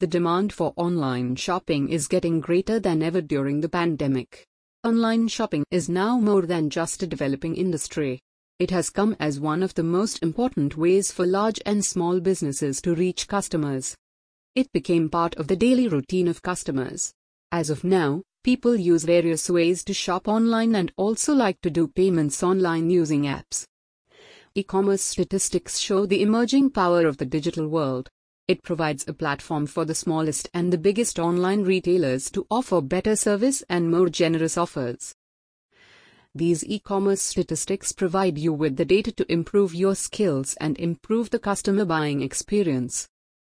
The demand for online shopping is getting greater than ever during the pandemic. Online shopping is now more than just a developing industry. It has come as one of the most important ways for large and small businesses to reach customers. It became part of the daily routine of customers. As of now, people use various ways to shop online and also like to do payments online using apps. E-commerce statistics show the emerging power of the digital world. It provides a platform for the smallest and the biggest online retailers to offer better service and more generous offers. These e-commerce statistics provide you with the data to improve your skills and improve the customer buying experience.